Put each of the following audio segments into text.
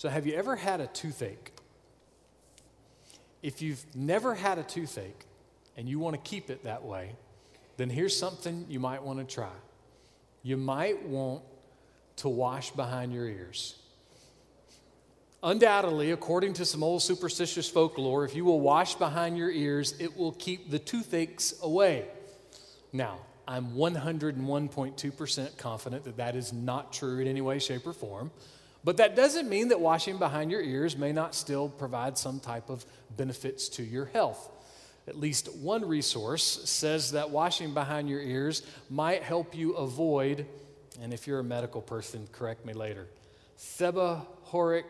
So, have you ever had a toothache? If you've never had a toothache and you want to keep it that way, then here's something you might want to try. You might want to wash behind your ears. Undoubtedly, according to some old superstitious folklore, if you will wash behind your ears, it will keep the toothaches away. Now, I'm 101.2% confident that that is not true in any way, shape, or form. But that doesn't mean that washing behind your ears may not still provide some type of benefits to your health. At least one resource says that washing behind your ears might help you avoid, and if you're a medical person, correct me later, seborrheic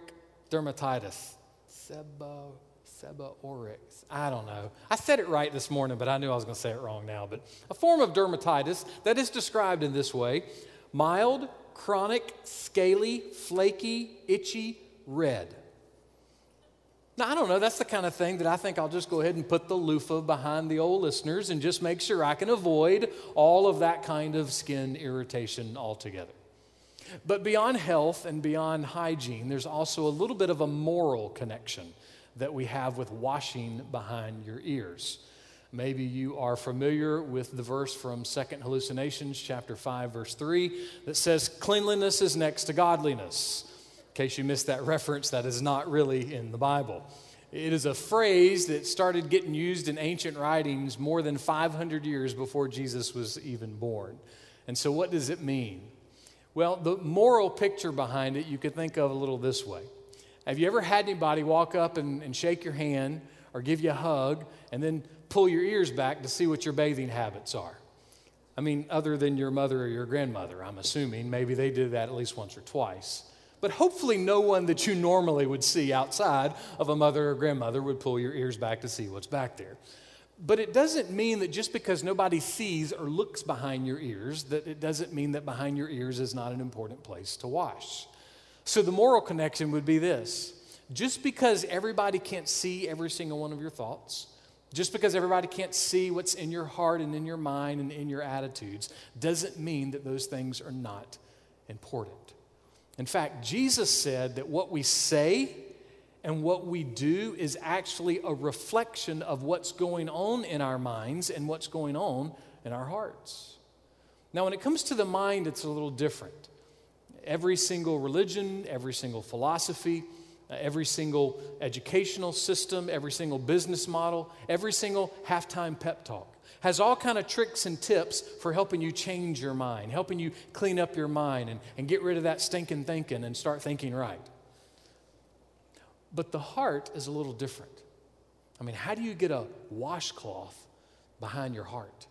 dermatitis. Sebo, seborrheic. I don't know. I said it right this morning, but I knew I was going to say it wrong now. But a form of dermatitis that is described in this way mild chronic, scaly, flaky, itchy, red. Now, I don't know, that's the kind of thing that I think I'll just go ahead and put the loofah behind the old listeners and just make sure I can avoid all of that kind of skin irritation altogether. But beyond health and beyond hygiene, there's also a little bit of a moral connection that we have with washing behind your ears. Maybe you are familiar with the verse from Second Hallucinations, chapter 5, verse 3, that says, Cleanliness is next to godliness. In case you missed that reference, that is not really in the Bible. It is a phrase that started getting used in ancient writings more than 500 years before Jesus was even born. And so, what does it mean? Well, the moral picture behind it you could think of a little this way. Have you ever had anybody walk up and, and shake your hand or give you a hug and then pull your ears back to see what your bathing habits are. I mean, other than your mother or your grandmother, I'm assuming. Maybe they did that at least once or twice. But hopefully, no one that you normally would see outside of a mother or grandmother would pull your ears back to see what's back there. But it doesn't mean that just because nobody sees or looks behind your ears, that it doesn't mean that behind your ears is not an important place to wash. So the moral connection would be this just because everybody can't see every single one of your thoughts, just because everybody can't see what's in your heart and in your mind and in your attitudes doesn't mean that those things are not important. In fact, Jesus said that what we say and what we do is actually a reflection of what's going on in our minds and what's going on in our hearts. Now, when it comes to the mind, it's a little different. Every single religion, every single philosophy, Uh, every single educational system, every single business model, every single halftime pep talk has all kind of tricks and tips for helping you change your mind, helping you clean up your mind and, and get rid of that stinking thinking and start thinking right. But the heart is a little different. I mean, how do you get a washcloth behind your heart?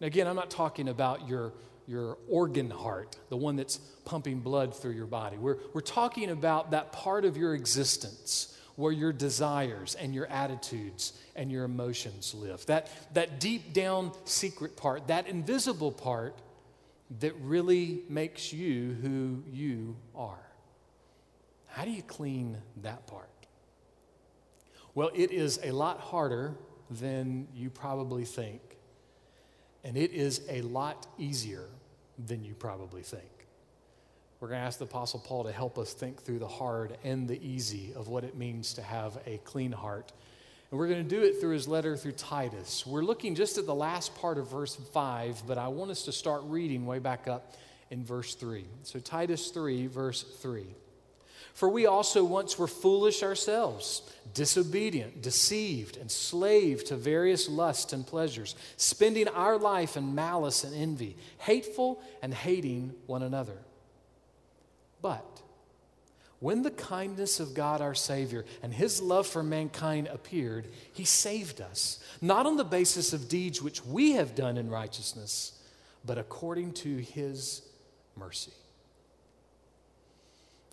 And again, I'm not talking about your your organ heart, the one that's pumping blood through your body. We're, we're talking about that part of your existence where your desires and your attitudes and your emotions live. That, that deep down secret part, that invisible part that really makes you who you are. How do you clean that part? Well, it is a lot harder than you probably think and it is a lot easier than you probably think. We're going to ask the Apostle Paul to help us think through the hard and the easy of what it means to have a clean heart. And we're going to do it through his letter through Titus. We're looking just at the last part of verse 5, but I want us to start reading way back up in verse 3. So, Titus 3, verse 3. For we also once were foolish ourselves, disobedient, deceived, and slave to various lusts and pleasures, spending our life in malice and envy, hateful and hating one another. But when the kindness of God our Savior and His love for mankind appeared, He saved us, not on the basis of deeds which we have done in righteousness, but according to His mercy.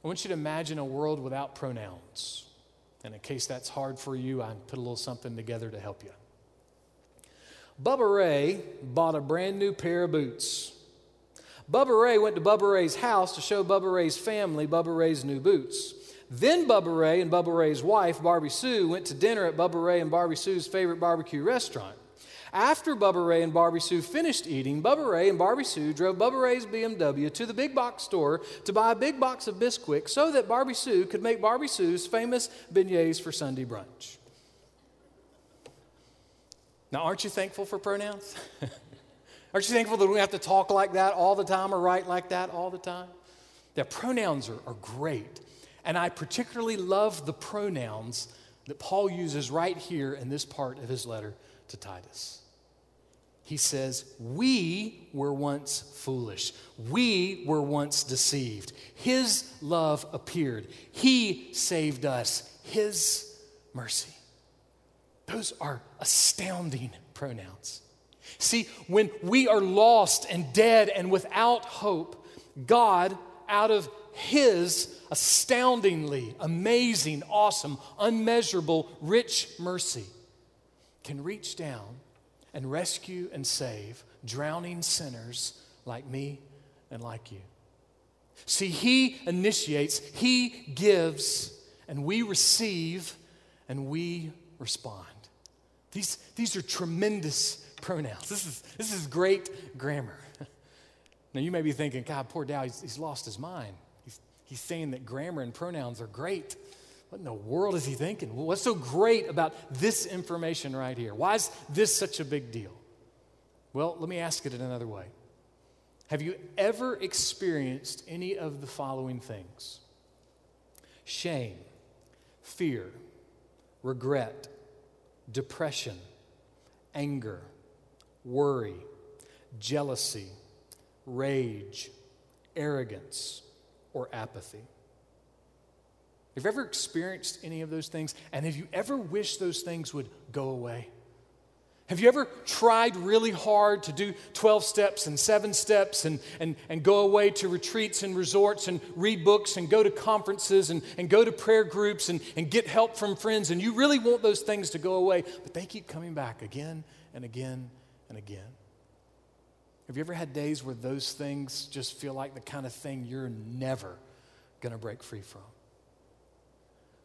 I want you to imagine a world without pronouns. And in case that's hard for you, I put a little something together to help you. Bubba Ray bought a brand new pair of boots. Bubba Ray went to Bubba Ray's house to show Bubba Ray's family Bubba Ray's new boots. Then Bubba Ray and Bubba Ray's wife, Barbie Sue, went to dinner at Bubba Ray and Barbie Sue's favorite barbecue restaurant. After Bubba Ray and Barbie Sue finished eating, Bubba Ray and Barbie Sue drove Bubba Ray's BMW to the big box store to buy a big box of Bisquick so that Barbie Sue could make Barbie Sue's famous beignets for Sunday brunch. Now, aren't you thankful for pronouns? aren't you thankful that we have to talk like that all the time or write like that all the time? Yeah, pronouns are, are great. And I particularly love the pronouns that Paul uses right here in this part of his letter to Titus. He says, We were once foolish. We were once deceived. His love appeared. He saved us. His mercy. Those are astounding pronouns. See, when we are lost and dead and without hope, God, out of His astoundingly amazing, awesome, unmeasurable, rich mercy, can reach down and rescue and save drowning sinners like me and like you. See, He initiates, He gives, and we receive and we respond. These, these are tremendous pronouns. This is, this is great grammar. Now, you may be thinking, God, poor Dow, he's, he's lost his mind. He's, he's saying that grammar and pronouns are great. What in the world is he thinking? What's so great about this information right here? Why is this such a big deal? Well, let me ask it in another way. Have you ever experienced any of the following things? Shame, fear, regret, depression, anger, worry, jealousy, rage, arrogance, or apathy. Have you ever experienced any of those things? And have you ever wished those things would go away? Have you ever tried really hard to do 12 steps and seven steps and, and, and go away to retreats and resorts and read books and go to conferences and, and go to prayer groups and, and get help from friends? And you really want those things to go away, but they keep coming back again and again and again. Have you ever had days where those things just feel like the kind of thing you're never going to break free from?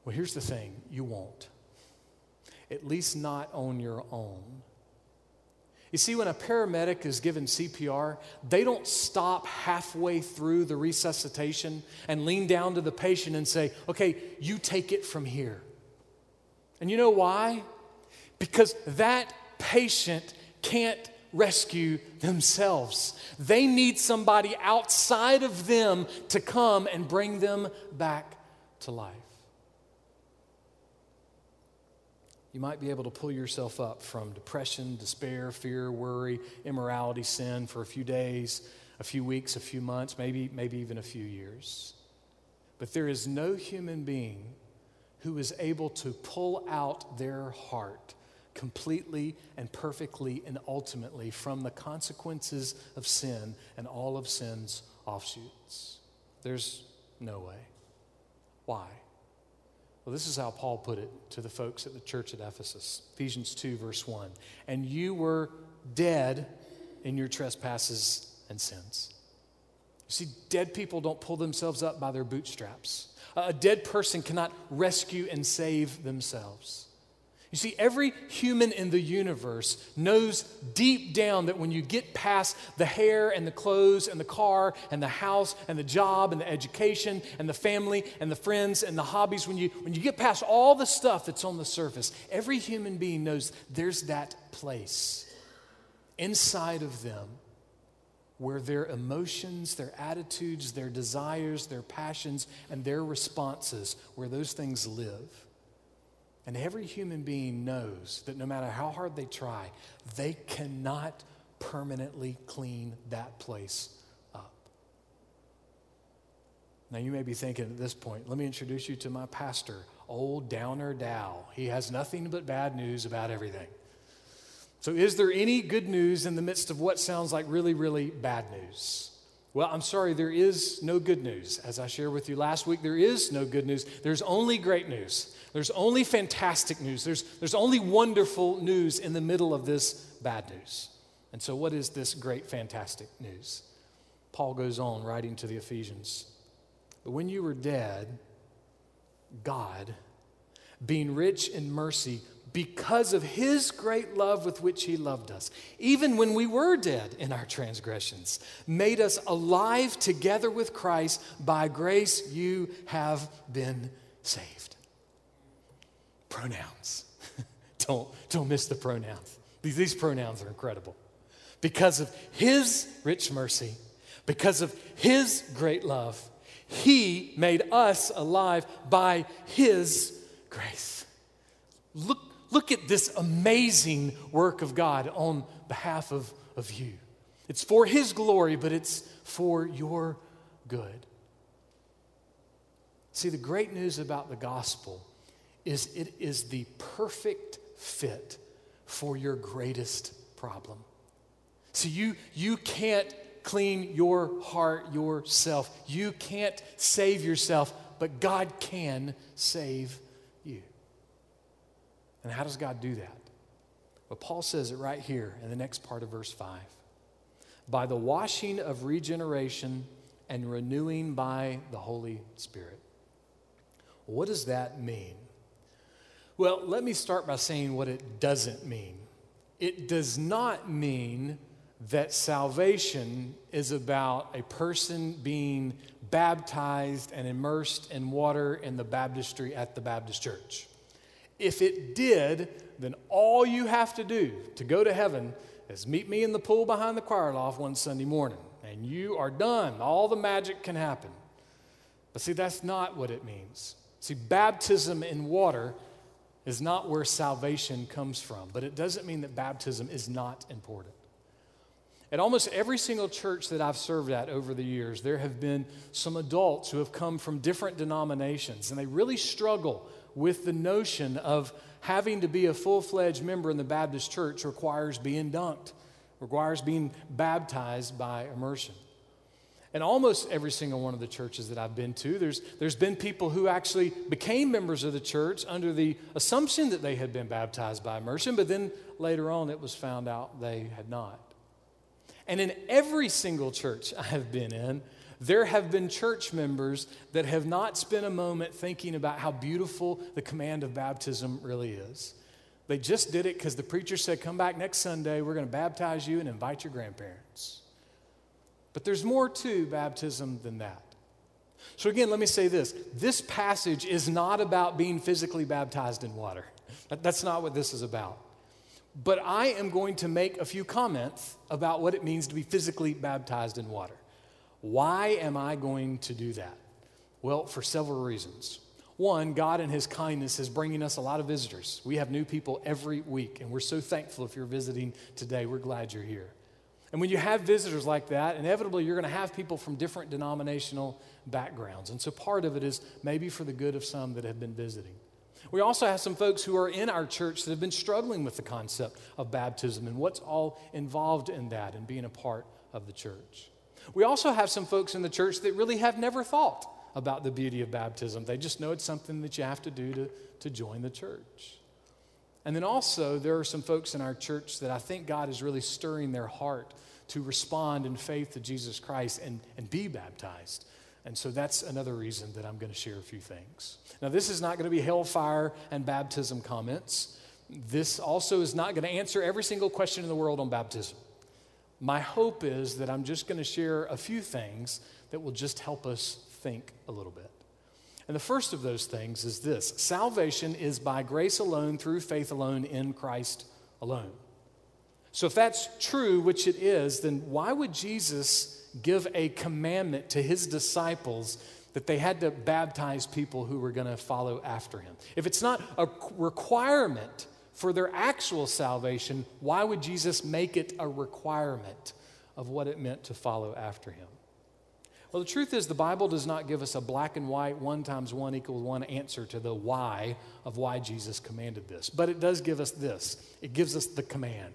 Well, here's the thing you won't, at least not on your own. You see, when a paramedic is given CPR, they don't stop halfway through the resuscitation and lean down to the patient and say, okay, you take it from here. And you know why? Because that patient can't rescue themselves. They need somebody outside of them to come and bring them back to life. You might be able to pull yourself up from depression, despair, fear, worry, immorality, sin for a few days, a few weeks, a few months, maybe, maybe even a few years. But there is no human being who is able to pull out their heart completely and perfectly and ultimately from the consequences of sin and all of sin's offshoots. There's no way. Why? Well, this is how Paul put it to the folks at the church at Ephesus Ephesians 2, verse 1. And you were dead in your trespasses and sins. You see, dead people don't pull themselves up by their bootstraps. A dead person cannot rescue and save themselves. You see, every human in the universe knows deep down that when you get past the hair and the clothes and the car and the house and the job and the education and the family and the friends and the hobbies, when you, when you get past all the stuff that's on the surface, every human being knows there's that place inside of them where their emotions, their attitudes, their desires, their passions, and their responses, where those things live. And every human being knows that no matter how hard they try, they cannot permanently clean that place up. Now, you may be thinking at this point, let me introduce you to my pastor, Old Downer Dow. He has nothing but bad news about everything. So, is there any good news in the midst of what sounds like really, really bad news? Well, I'm sorry, there is no good news. As I shared with you last week, there is no good news. There's only great news. There's only fantastic news. There's, there's only wonderful news in the middle of this bad news. And so, what is this great, fantastic news? Paul goes on writing to the Ephesians. But when you were dead, God, being rich in mercy, because of his great love with which he loved us, even when we were dead in our transgressions, made us alive together with Christ. By grace you have been saved. Pronouns. don't, don't miss the pronouns. These, these pronouns are incredible. Because of his rich mercy, because of his great love, he made us alive by his grace. Look, look at this amazing work of God on behalf of, of you. It's for his glory, but it's for your good. See, the great news about the gospel is it is the perfect fit for your greatest problem. See, you, you can't clean your heart yourself. You can't save yourself, but God can save. And how does God do that? Well, Paul says it right here in the next part of verse 5 by the washing of regeneration and renewing by the Holy Spirit. What does that mean? Well, let me start by saying what it doesn't mean. It does not mean that salvation is about a person being baptized and immersed in water in the baptistry at the Baptist church. If it did, then all you have to do to go to heaven is meet me in the pool behind the choir loft one Sunday morning, and you are done. All the magic can happen. But see, that's not what it means. See, baptism in water is not where salvation comes from, but it doesn't mean that baptism is not important. At almost every single church that I've served at over the years, there have been some adults who have come from different denominations, and they really struggle with the notion of having to be a full fledged member in the Baptist church requires being dunked, requires being baptized by immersion. And almost every single one of the churches that I've been to, there's, there's been people who actually became members of the church under the assumption that they had been baptized by immersion, but then later on it was found out they had not. And in every single church I have been in, there have been church members that have not spent a moment thinking about how beautiful the command of baptism really is. They just did it because the preacher said, Come back next Sunday, we're going to baptize you and invite your grandparents. But there's more to baptism than that. So, again, let me say this this passage is not about being physically baptized in water. That's not what this is about. But I am going to make a few comments about what it means to be physically baptized in water. Why am I going to do that? Well, for several reasons. One, God in His kindness is bringing us a lot of visitors. We have new people every week, and we're so thankful if you're visiting today. We're glad you're here. And when you have visitors like that, inevitably you're going to have people from different denominational backgrounds. And so part of it is maybe for the good of some that have been visiting. We also have some folks who are in our church that have been struggling with the concept of baptism and what's all involved in that and being a part of the church. We also have some folks in the church that really have never thought about the beauty of baptism. They just know it's something that you have to do to, to join the church. And then also, there are some folks in our church that I think God is really stirring their heart to respond in faith to Jesus Christ and, and be baptized. And so that's another reason that I'm going to share a few things. Now, this is not going to be hellfire and baptism comments. This also is not going to answer every single question in the world on baptism. My hope is that I'm just going to share a few things that will just help us think a little bit. And the first of those things is this salvation is by grace alone, through faith alone, in Christ alone. So, if that's true, which it is, then why would Jesus give a commandment to his disciples that they had to baptize people who were going to follow after him. If it's not a requirement for their actual salvation, why would Jesus make it a requirement of what it meant to follow after him? Well, the truth is, the Bible does not give us a black and white, one times one equals one answer to the why of why Jesus commanded this. But it does give us this it gives us the command.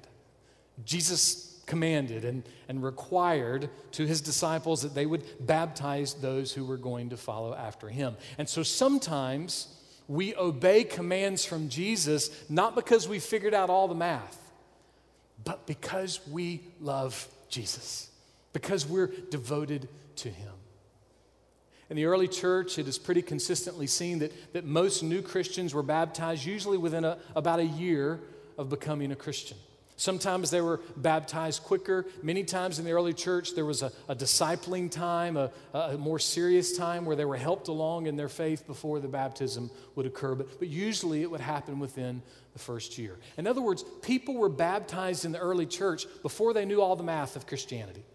Jesus commanded and, and required to his disciples that they would baptize those who were going to follow after him. And so sometimes we obey commands from Jesus not because we figured out all the math, but because we love Jesus, because we're devoted to him. In the early church, it is pretty consistently seen that, that most new Christians were baptized usually within a, about a year of becoming a Christian. Sometimes they were baptized quicker. Many times in the early church, there was a, a discipling time, a, a, more serious time where they were helped along in their faith before the baptism would occur. But, but usually it would happen within the first year. In other words, people were baptized in the early church before they knew all the math of Christianity,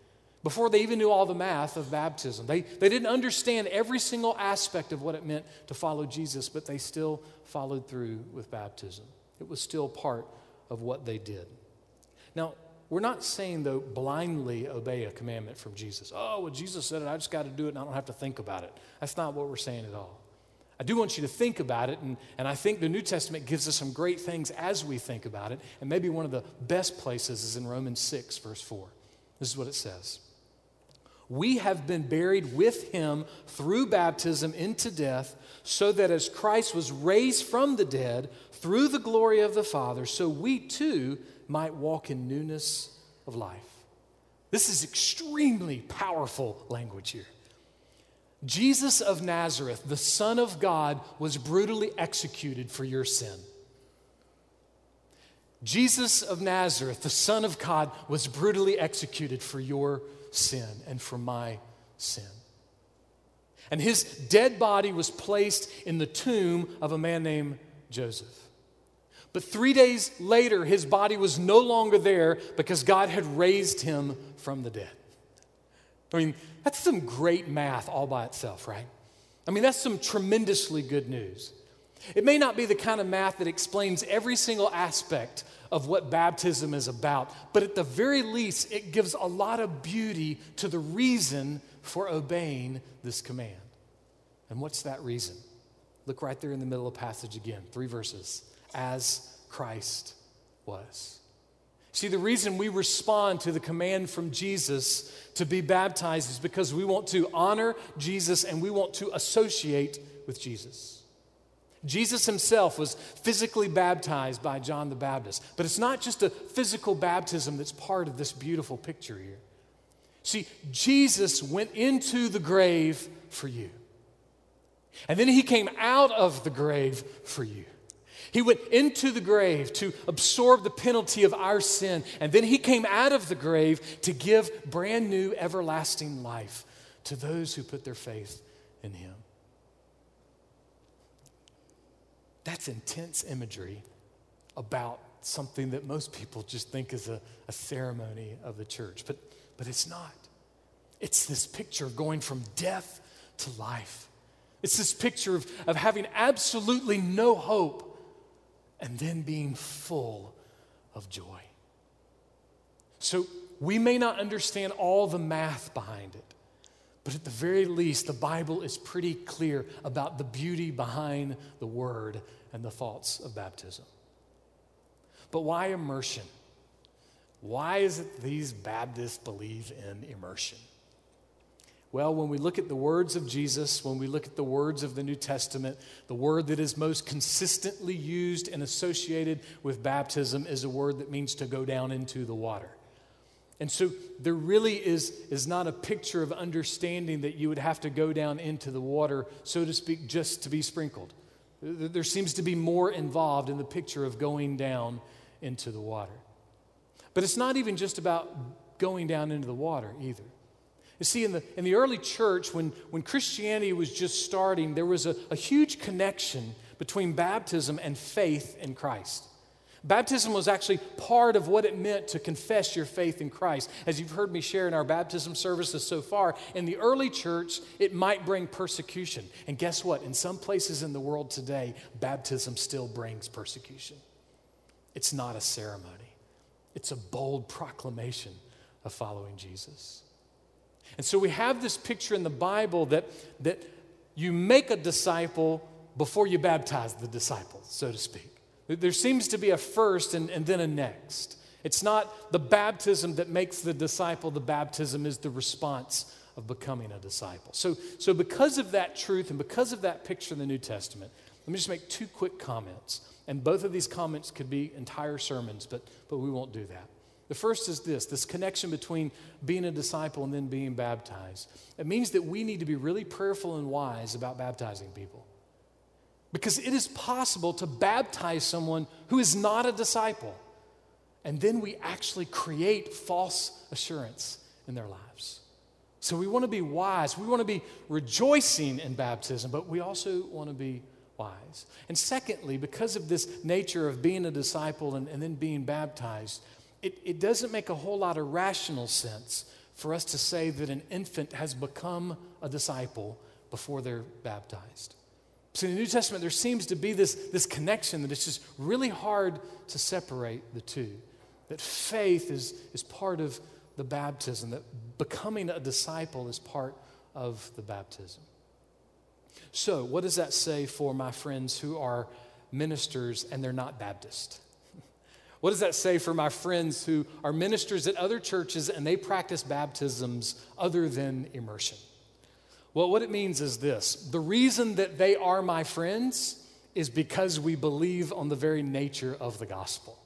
before they even knew all the math of baptism. They, they didn't understand every single aspect of what it meant to follow Jesus, but they still followed through with baptism. It was still part of what they did. Now, we're not saying, though, blindly obey a commandment from Jesus. Oh, well, Jesus said it, I just got to do it and I don't have to think about it. That's not what we're saying at all. I do want you to think about it, and, and I think the New Testament gives us some great things as we think about it. And maybe one of the best places is in Romans 6, verse 4. This is what it says We have been buried with him through baptism into death, so that as Christ was raised from the dead through the glory of the Father, so we too might walk in newness of life. This is extremely powerful language here. Jesus of Nazareth, the Son of God, was brutally executed for your sin. Jesus of Nazareth, the Son of God, was brutally executed for your sin and for my sin. And his dead body was placed in the tomb of a man named Joseph. But three days later, his body was no longer there because God had raised him from the dead. I mean, that's some great math all by itself, right? I mean, that's some tremendously good news. It may not be the kind of math that explains every single aspect of what baptism is about, but at the very least, it gives a lot of beauty to the reason for obeying this command. And what's that reason? Look right there in the middle of passage again, three verses as Christ was. See, the reason we respond to the command from Jesus to be baptized is because we want to honor Jesus and we want to associate with Jesus. Jesus himself was physically baptized by John the Baptist, but it's not just a physical baptism that's part of this beautiful picture here. See, Jesus went into the grave for you, and then he came out of the grave for you. He went into the grave to absorb the penalty of our sin, and then he came out of the grave to give brand new, everlasting life to those who put their faith in him. That's intense imagery about something that most people just think is a, a ceremony of the church, but, but it's not. It's this picture of going from death to life. It's this picture of, of having absolutely no hope and then being full of joy. So we may not understand all the math behind it, but at the very least, the Bible is pretty clear about the beauty behind the word and the thoughts of baptism. But why immersion? Why is it these Baptists believe in immersion? Well, when we look at the words of Jesus, when we look at the words of the New Testament, the word that is most consistently used and associated with baptism is a word that means to go down into the water. And so there really is, is not a picture of understanding that you would have to go down into the water, so to speak, just to be sprinkled. There seems to be more involved in the picture of going down into the water. But it's not even just about going down into the water either. You see, in the, in the early church, when, when Christianity was just starting, there was a, a huge connection between baptism and faith in Christ. Baptism was actually part of what it meant to confess your faith in Christ. As you've heard me share in our baptism services so far, in the early church, it might bring persecution. And guess what? In some places in the world today, baptism still brings persecution. It's not a ceremony, it's a bold proclamation of following Jesus. And so we have this picture in the Bible that, that you make a disciple before you baptize the disciple, so to speak. There seems to be a first and, and then a next. It's not the baptism that makes the disciple, the baptism is the response of becoming a disciple. So, so because of that truth and because of that picture in the New Testament, let me just make two quick comments. And both of these comments could be entire sermons, but, but we won't do that. The first is this this connection between being a disciple and then being baptized. It means that we need to be really prayerful and wise about baptizing people. Because it is possible to baptize someone who is not a disciple. And then we actually create false assurance in their lives. So we want to be wise. We want to be rejoicing in baptism, but we also want to be wise. And secondly, because of this nature of being a disciple and, and then being baptized, it, it doesn't make a whole lot of rational sense for us to say that an infant has become a disciple before they're baptized. So in the New Testament, there seems to be this, this connection that it's just really hard to separate the two. That faith is, is part of the baptism, that becoming a disciple is part of the baptism. So, what does that say for my friends who are ministers and they're not Baptist? What does that say for my friends who are ministers at other churches and they practice baptisms other than immersion? Well, what it means is this the reason that they are my friends is because we believe on the very nature of the gospel.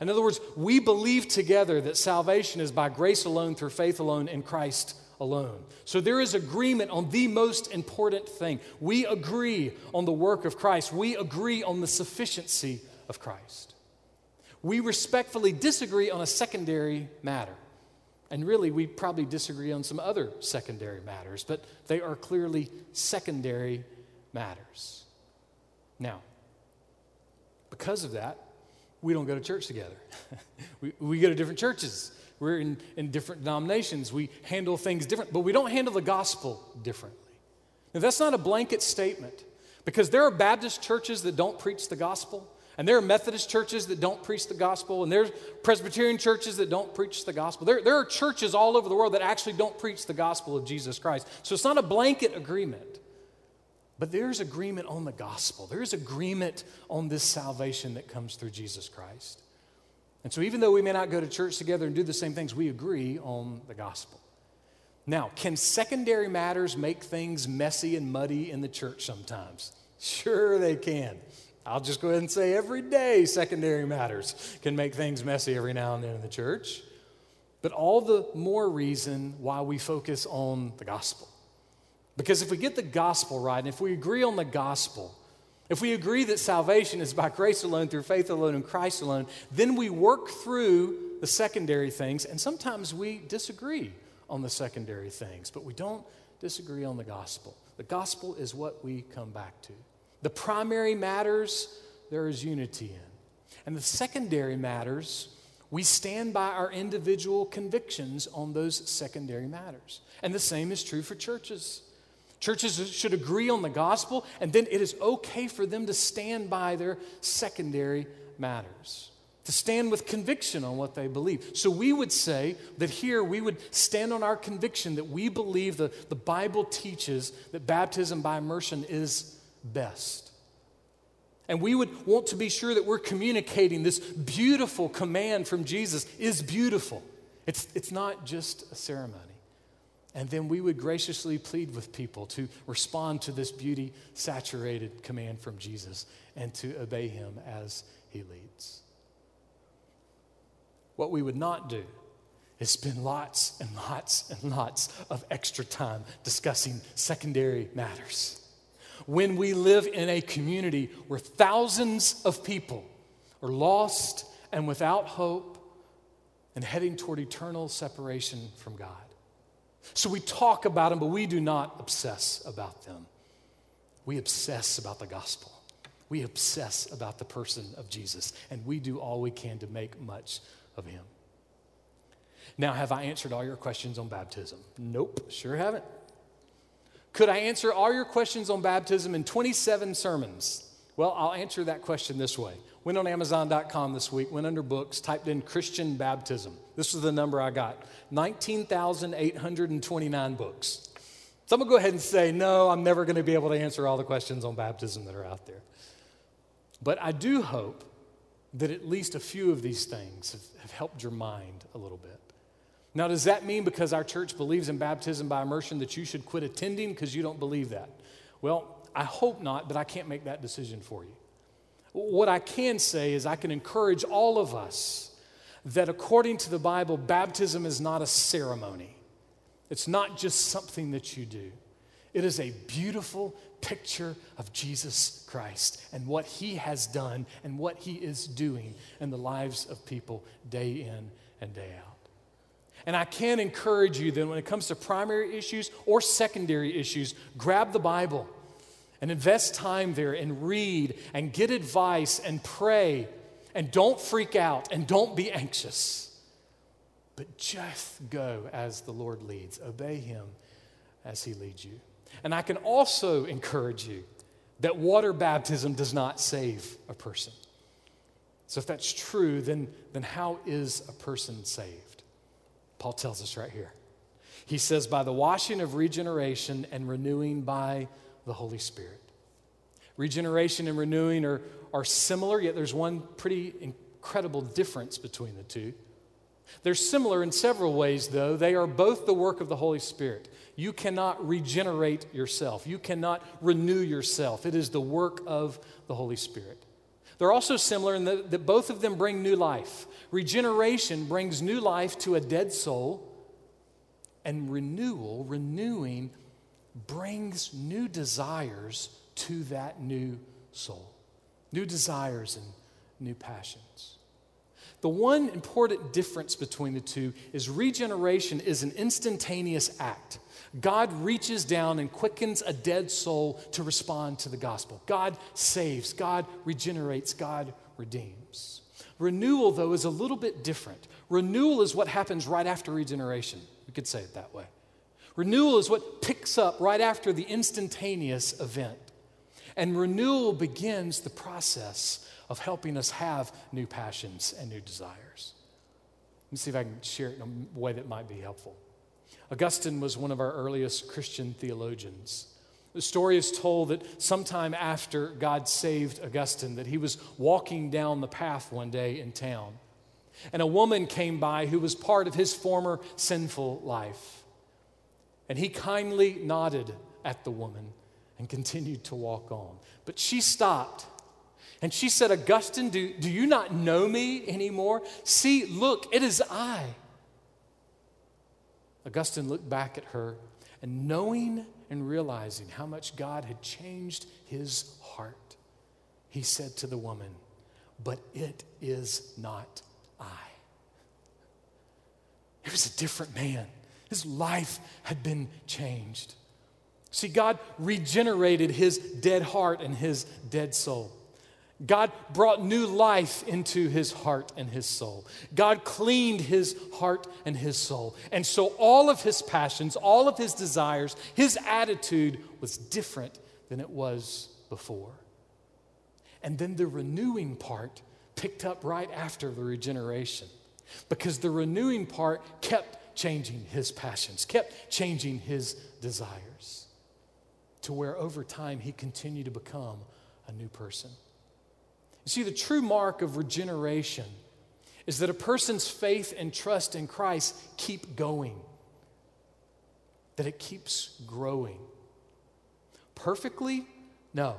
In other words, we believe together that salvation is by grace alone, through faith alone, in Christ alone. So there is agreement on the most important thing. We agree on the work of Christ, we agree on the sufficiency of Christ. We respectfully disagree on a secondary matter. And really, we probably disagree on some other secondary matters, but they are clearly secondary matters. Now, because of that, we don't go to church together. we, we go to different churches. We're in, in different denominations. We handle things different, but we don't handle the gospel differently. Now, that's not a blanket statement because there are Baptist churches that don't preach the gospel, and there are Methodist churches that don't preach the gospel, and there's Presbyterian churches that don't preach the gospel. There, there are churches all over the world that actually don't preach the gospel of Jesus Christ. So it's not a blanket agreement. But there's agreement on the gospel. There's agreement on this salvation that comes through Jesus Christ. And so, even though we may not go to church together and do the same things, we agree on the gospel. Now, can secondary matters make things messy and muddy in the church sometimes? Sure, they can. I'll just go ahead and say every day secondary matters can make things messy every now and then in the church. But all the more reason why we focus on the gospel. Because if we get the gospel right, and if we agree on the gospel, if we agree that salvation is by grace alone, through faith alone, in Christ alone, then we work through the secondary things, and sometimes we disagree on the secondary things, but we don't disagree on the gospel. The gospel is what we come back to. The primary matters, there is unity in. And the secondary matters, we stand by our individual convictions on those secondary matters. And the same is true for churches. Churches should agree on the gospel, and then it is okay for them to stand by their secondary matters, to stand with conviction on what they believe. So we would say that here we would stand on our conviction that we believe the, the Bible teaches that baptism by immersion is best. And we would want to be sure that we're communicating this beautiful command from Jesus is beautiful. It's, it's not just a ceremony. And then we would graciously plead with people to respond to this beauty saturated command from Jesus and to obey him as he leads. What we would not do is spend lots and lots and lots of extra time discussing secondary matters. When we live in a community where thousands of people are lost and without hope and heading toward eternal separation from God. So we talk about them, but we do not obsess about them. We obsess about the gospel. We obsess about the person of Jesus, and we do all we can to make much of him. Now, have I answered all your questions on baptism? Nope, sure haven't. Could I answer all your questions on baptism in 27 sermons? Well, I'll answer that question this way. Went on Amazon.com this week, went under books, typed in Christian baptism. This was the number I got 19,829 books. So I'm going to go ahead and say, no, I'm never going to be able to answer all the questions on baptism that are out there. But I do hope that at least a few of these things have, have helped your mind a little bit. Now, does that mean because our church believes in baptism by immersion that you should quit attending because you don't believe that? Well, I hope not, but I can't make that decision for you. What I can say is, I can encourage all of us that according to the Bible, baptism is not a ceremony. It's not just something that you do. It is a beautiful picture of Jesus Christ and what he has done and what he is doing in the lives of people day in and day out. And I can encourage you that when it comes to primary issues or secondary issues, grab the Bible and invest time there and read and get advice and pray and don't freak out and don't be anxious. But just go as the Lord leads, obey Him as He leads you. And I can also encourage you that water baptism does not save a person. So, if that's true, then, then how is a person saved? Paul tells us right here. He says, by the washing of regeneration and renewing by the Holy Spirit. Regeneration and renewing are, are similar, yet there's one pretty incredible difference between the two. They're similar in several ways, though. They are both the work of the Holy Spirit. You cannot regenerate yourself, you cannot renew yourself. It is the work of the Holy Spirit. They're also similar in that, that both of them bring new life. Regeneration brings new life to a dead soul, and renewal, renewing, brings new desires to that new soul. New desires and new passions. The one important difference between the two is regeneration is an instantaneous act. God reaches down and quickens a dead soul to respond to the gospel. God saves, God regenerates, God redeems. Renewal, though, is a little bit different. Renewal is what happens right after regeneration. We could say it that way. Renewal is what picks up right after the instantaneous event. And renewal begins the process of helping us have new passions and new desires. Let me see if I can share it in a way that might be helpful. Augustine was one of our earliest Christian theologians. The story is told that sometime after God saved Augustine, that he was walking down the path one day in town, and a woman came by who was part of his former sinful life. And he kindly nodded at the woman and continued to walk on. But she stopped and she said, Augustine, do, do you not know me anymore? See, look, it is I. Augustine looked back at her, and knowing and realizing how much God had changed his heart, he said to the woman, But it is not I. He was a different man. His life had been changed. See, God regenerated his dead heart and his dead soul. God brought new life into his heart and his soul. God cleaned his heart and his soul. And so all of his passions, all of his desires, his attitude was different than it was before. And then the renewing part picked up right after the regeneration because the renewing part kept changing his passions, kept changing his desires to where over time he continued to become a new person. You see, the true mark of regeneration is that a person's faith and trust in Christ keep going, that it keeps growing. Perfectly? No.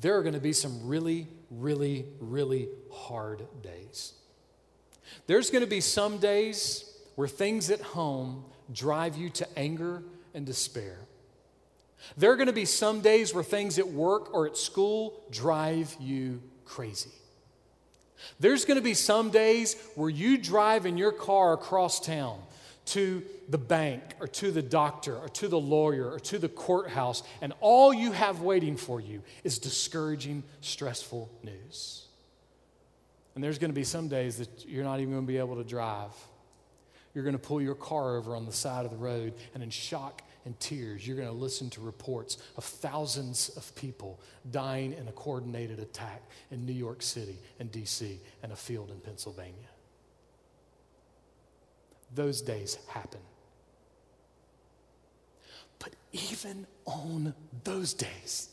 There are going to be some really, really, really hard days. There's going to be some days where things at home drive you to anger and despair. There are going to be some days where things at work or at school drive you crazy. There's going to be some days where you drive in your car across town to the bank or to the doctor or to the lawyer or to the courthouse, and all you have waiting for you is discouraging, stressful news. And there's going to be some days that you're not even going to be able to drive. You're going to pull your car over on the side of the road, and in shock and tears, you're going to listen to reports of thousands of people dying in a coordinated attack in New York City and D.C. and a field in Pennsylvania. Those days happen. But even on those days,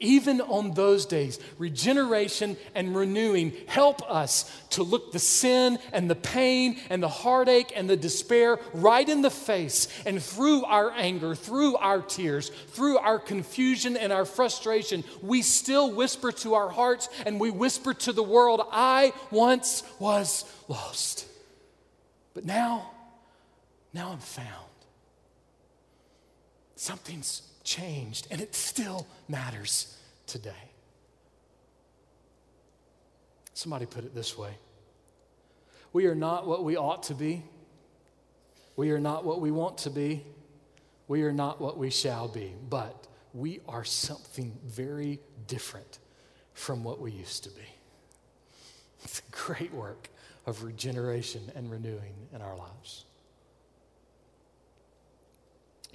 Even on those days, regeneration and renewing help us to look the sin and the pain and the heartache and the despair right in the face. And through our anger, through our tears, through our confusion and our frustration, we still whisper to our hearts and we whisper to the world, I once was lost. But now, now I'm found. Something's changed, and it still matters today. Somebody put it this way We are not what we ought to be, we are not what we want to be, we are not what we shall be, but we are something very different from what we used to be. It's a great work of regeneration and renewing in our lives.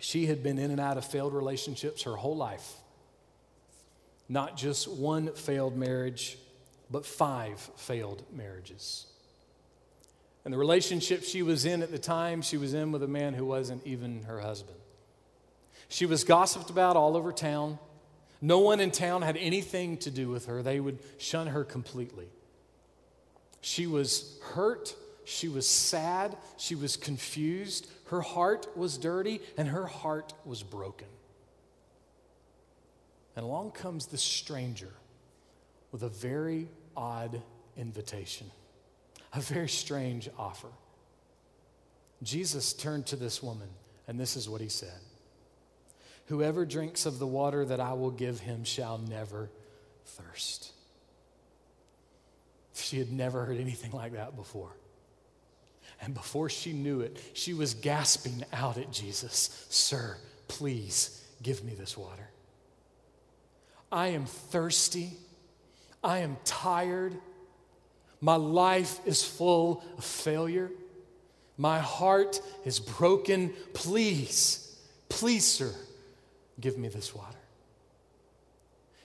She had been in and out of failed relationships her whole life. Not just one failed marriage, but five failed marriages. And the relationship she was in at the time, she was in with a man who wasn't even her husband. She was gossiped about all over town. No one in town had anything to do with her, they would shun her completely. She was hurt, she was sad, she was confused, her heart was dirty and her heart was broken. And along comes this stranger with a very odd invitation, a very strange offer. Jesus turned to this woman, and this is what he said Whoever drinks of the water that I will give him shall never thirst. She had never heard anything like that before. And before she knew it, she was gasping out at Jesus Sir, please give me this water. I am thirsty. I am tired. My life is full of failure. My heart is broken. Please, please, sir, give me this water.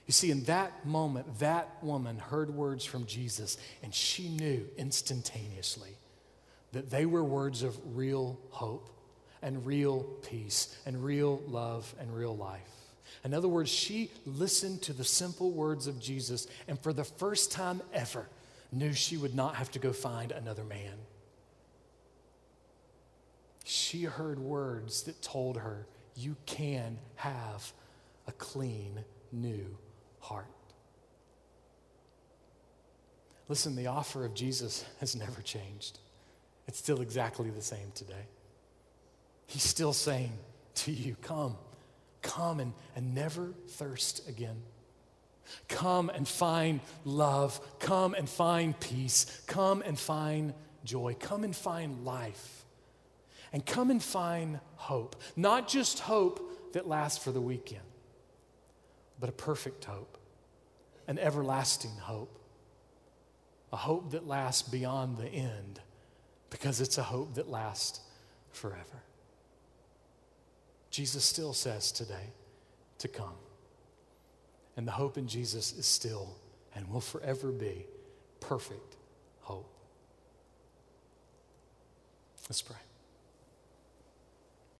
You see, in that moment, that woman heard words from Jesus, and she knew instantaneously that they were words of real hope and real peace and real love and real life. In other words, she listened to the simple words of Jesus and for the first time ever knew she would not have to go find another man. She heard words that told her, You can have a clean, new heart. Listen, the offer of Jesus has never changed. It's still exactly the same today. He's still saying to you, Come, come and, and never thirst again. Come and find love. Come and find peace. Come and find joy. Come and find life. And come and find hope. Not just hope that lasts for the weekend, but a perfect hope, an everlasting hope, a hope that lasts beyond the end because it's a hope that lasts forever. Jesus still says today to come. And the hope in Jesus is still and will forever be perfect hope. Let's pray.